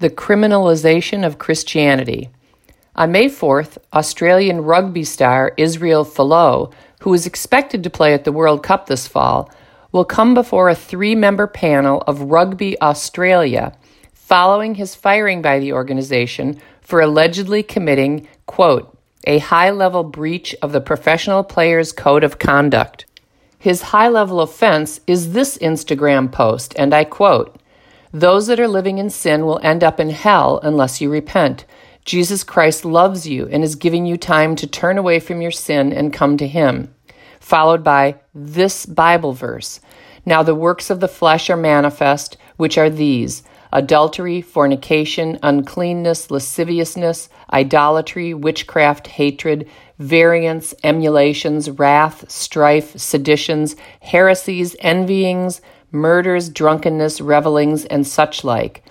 The Criminalization of Christianity. On May 4th, Australian rugby star Israel Folau, who is expected to play at the World Cup this fall, will come before a three member panel of Rugby Australia following his firing by the organization for allegedly committing, quote, a high level breach of the professional player's code of conduct. His high level offense is this Instagram post, and I quote Those that are living in sin will end up in hell unless you repent. Jesus Christ loves you and is giving you time to turn away from your sin and come to Him. Followed by this Bible verse Now the works of the flesh are manifest, which are these adultery, fornication, uncleanness, lasciviousness, idolatry, witchcraft, hatred, variance, emulations, wrath, strife, seditions, heresies, envyings, murders, drunkenness, revelings, and such like,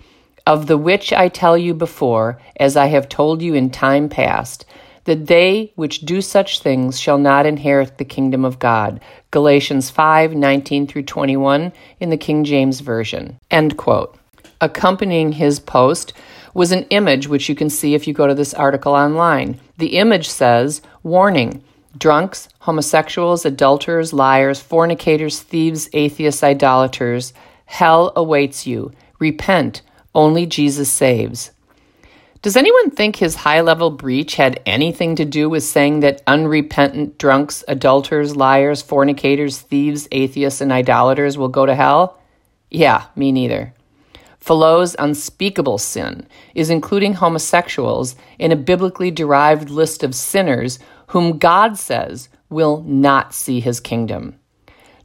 of the which I tell you before, as I have told you in time past, that they which do such things shall not inherit the kingdom of God. Galatians 5 19 through 21 in the King James Version. End quote. Accompanying his post was an image, which you can see if you go to this article online. The image says, Warning drunks, homosexuals, adulterers, liars, fornicators, thieves, atheists, idolaters, hell awaits you. Repent. Only Jesus saves. Does anyone think his high level breach had anything to do with saying that unrepentant drunks, adulterers, liars, fornicators, thieves, atheists, and idolaters will go to hell? Yeah, me neither. Folau's unspeakable sin is including homosexuals in a biblically derived list of sinners whom God says will not see his kingdom.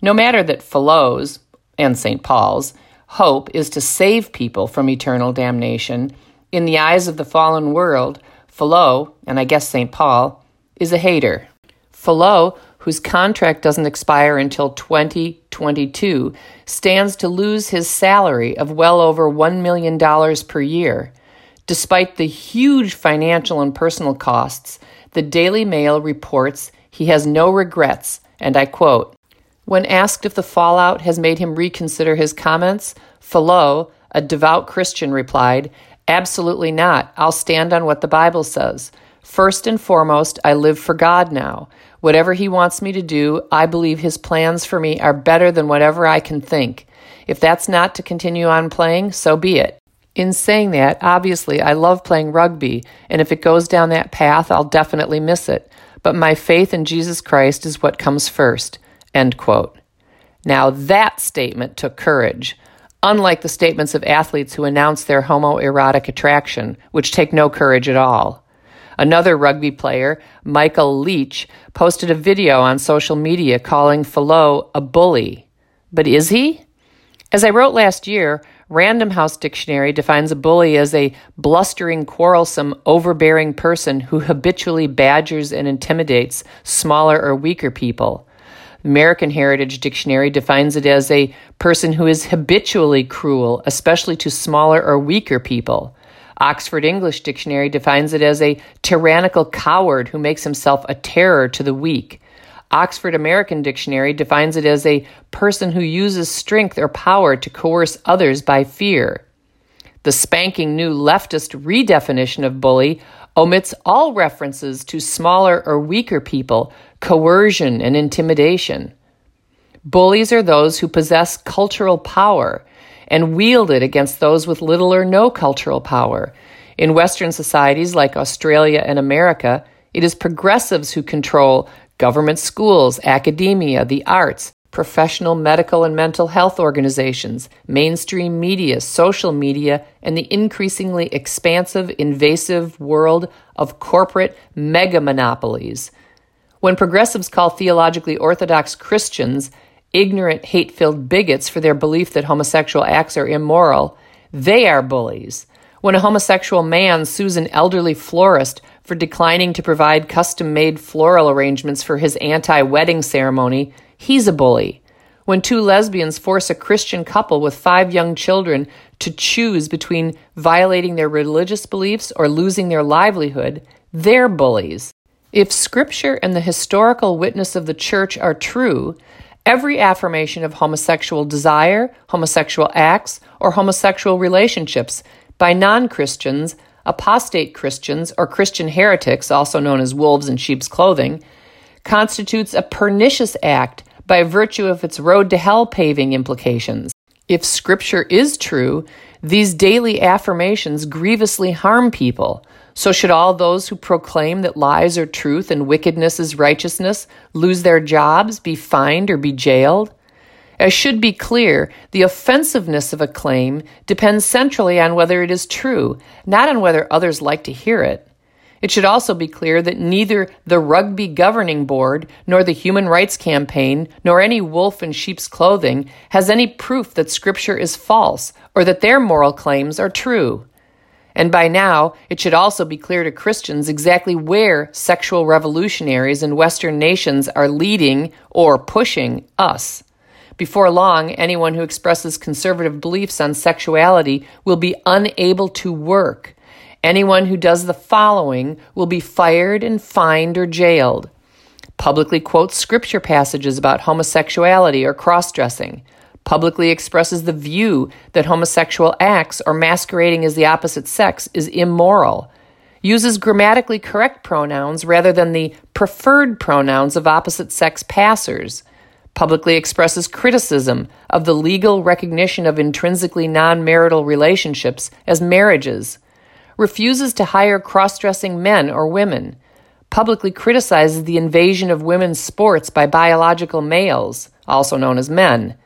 No matter that Folau's and St. Paul's hope is to save people from eternal damnation, in the eyes of the fallen world, Folau, and I guess St. Paul, is a hater. Folau whose contract doesn't expire until 2022, stands to lose his salary of well over $1 million per year. Despite the huge financial and personal costs, the Daily Mail reports he has no regrets, and I quote When asked if the fallout has made him reconsider his comments, Folau, a devout Christian, replied, Absolutely not. I'll stand on what the Bible says. First and foremost, I live for God now. Whatever He wants me to do, I believe His plans for me are better than whatever I can think. If that's not to continue on playing, so be it. In saying that, obviously, I love playing rugby, and if it goes down that path, I'll definitely miss it. But my faith in Jesus Christ is what comes first. End quote. Now, that statement took courage, unlike the statements of athletes who announce their homoerotic attraction, which take no courage at all. Another rugby player, Michael Leach, posted a video on social media calling Folau a bully. But is he? As I wrote last year, Random House Dictionary defines a bully as a blustering, quarrelsome, overbearing person who habitually badgers and intimidates smaller or weaker people. American Heritage Dictionary defines it as a person who is habitually cruel, especially to smaller or weaker people. Oxford English Dictionary defines it as a tyrannical coward who makes himself a terror to the weak. Oxford American Dictionary defines it as a person who uses strength or power to coerce others by fear. The spanking new leftist redefinition of bully omits all references to smaller or weaker people, coercion, and intimidation. Bullies are those who possess cultural power and wield it against those with little or no cultural power. In Western societies like Australia and America, it is progressives who control government schools, academia, the arts, professional medical and mental health organizations, mainstream media, social media, and the increasingly expansive, invasive world of corporate mega monopolies. When progressives call theologically orthodox Christians ignorant, hate filled bigots for their belief that homosexual acts are immoral, they are bullies. When a homosexual man sues an elderly florist for declining to provide custom made floral arrangements for his anti wedding ceremony, he's a bully. When two lesbians force a Christian couple with five young children to choose between violating their religious beliefs or losing their livelihood, they're bullies. If Scripture and the historical witness of the Church are true, Every affirmation of homosexual desire, homosexual acts, or homosexual relationships by non Christians, apostate Christians, or Christian heretics, also known as wolves in sheep's clothing, constitutes a pernicious act by virtue of its road to hell paving implications. If Scripture is true, these daily affirmations grievously harm people. So, should all those who proclaim that lies are truth and wickedness is righteousness lose their jobs, be fined, or be jailed? As should be clear, the offensiveness of a claim depends centrally on whether it is true, not on whether others like to hear it. It should also be clear that neither the Rugby Governing Board, nor the Human Rights Campaign, nor any wolf in sheep's clothing has any proof that Scripture is false or that their moral claims are true. And by now, it should also be clear to Christians exactly where sexual revolutionaries in Western nations are leading or pushing us. Before long, anyone who expresses conservative beliefs on sexuality will be unable to work Anyone who does the following will be fired and fined or jailed. Publicly quotes scripture passages about homosexuality or cross dressing. Publicly expresses the view that homosexual acts or masquerading as the opposite sex is immoral. Uses grammatically correct pronouns rather than the preferred pronouns of opposite sex passers publicly expresses criticism of the legal recognition of intrinsically non marital relationships as marriages, refuses to hire cross dressing men or women, publicly criticizes the invasion of women's sports by biological males, also known as men,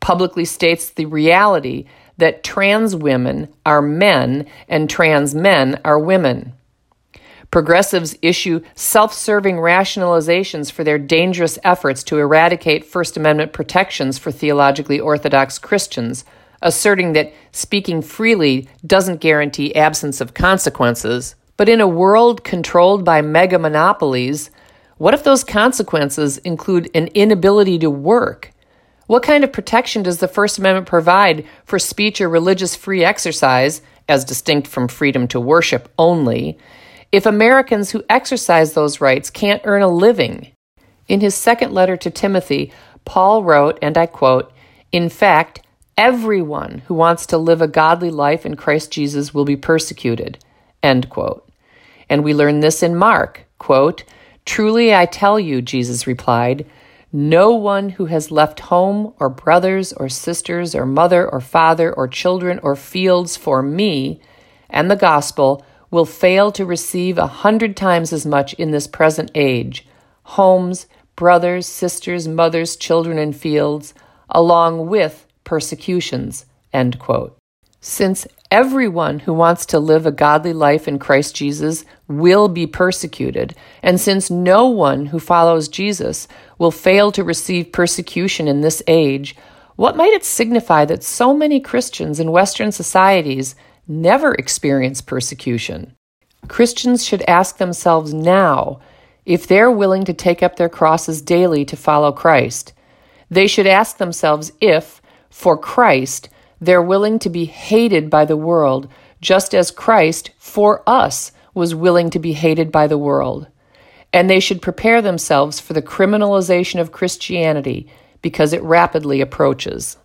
publicly states the reality that trans women are men and trans men are women. Progressives issue self serving rationalizations for their dangerous efforts to eradicate First Amendment protections for theologically orthodox Christians asserting that speaking freely doesn't guarantee absence of consequences. But in a world controlled by mega monopolies, what if those consequences include an inability to work? What kind of protection does the First Amendment provide for speech or religious free exercise, as distinct from freedom to worship only, if Americans who exercise those rights can't earn a living? In his second letter to Timothy, Paul wrote, and I quote, In fact, Everyone who wants to live a godly life in Christ Jesus will be persecuted. End quote. And we learn this in Mark, quote, Truly I tell you, Jesus replied, no one who has left home or brothers or sisters or mother or father or children or fields for me and the gospel will fail to receive a hundred times as much in this present age homes, brothers, sisters, mothers, children, and fields, along with persecutions. End quote. Since everyone who wants to live a godly life in Christ Jesus will be persecuted, and since no one who follows Jesus will fail to receive persecution in this age, what might it signify that so many Christians in Western societies never experience persecution? Christians should ask themselves now if they're willing to take up their crosses daily to follow Christ. They should ask themselves if, for Christ, they're willing to be hated by the world, just as Christ, for us, was willing to be hated by the world. And they should prepare themselves for the criminalization of Christianity because it rapidly approaches.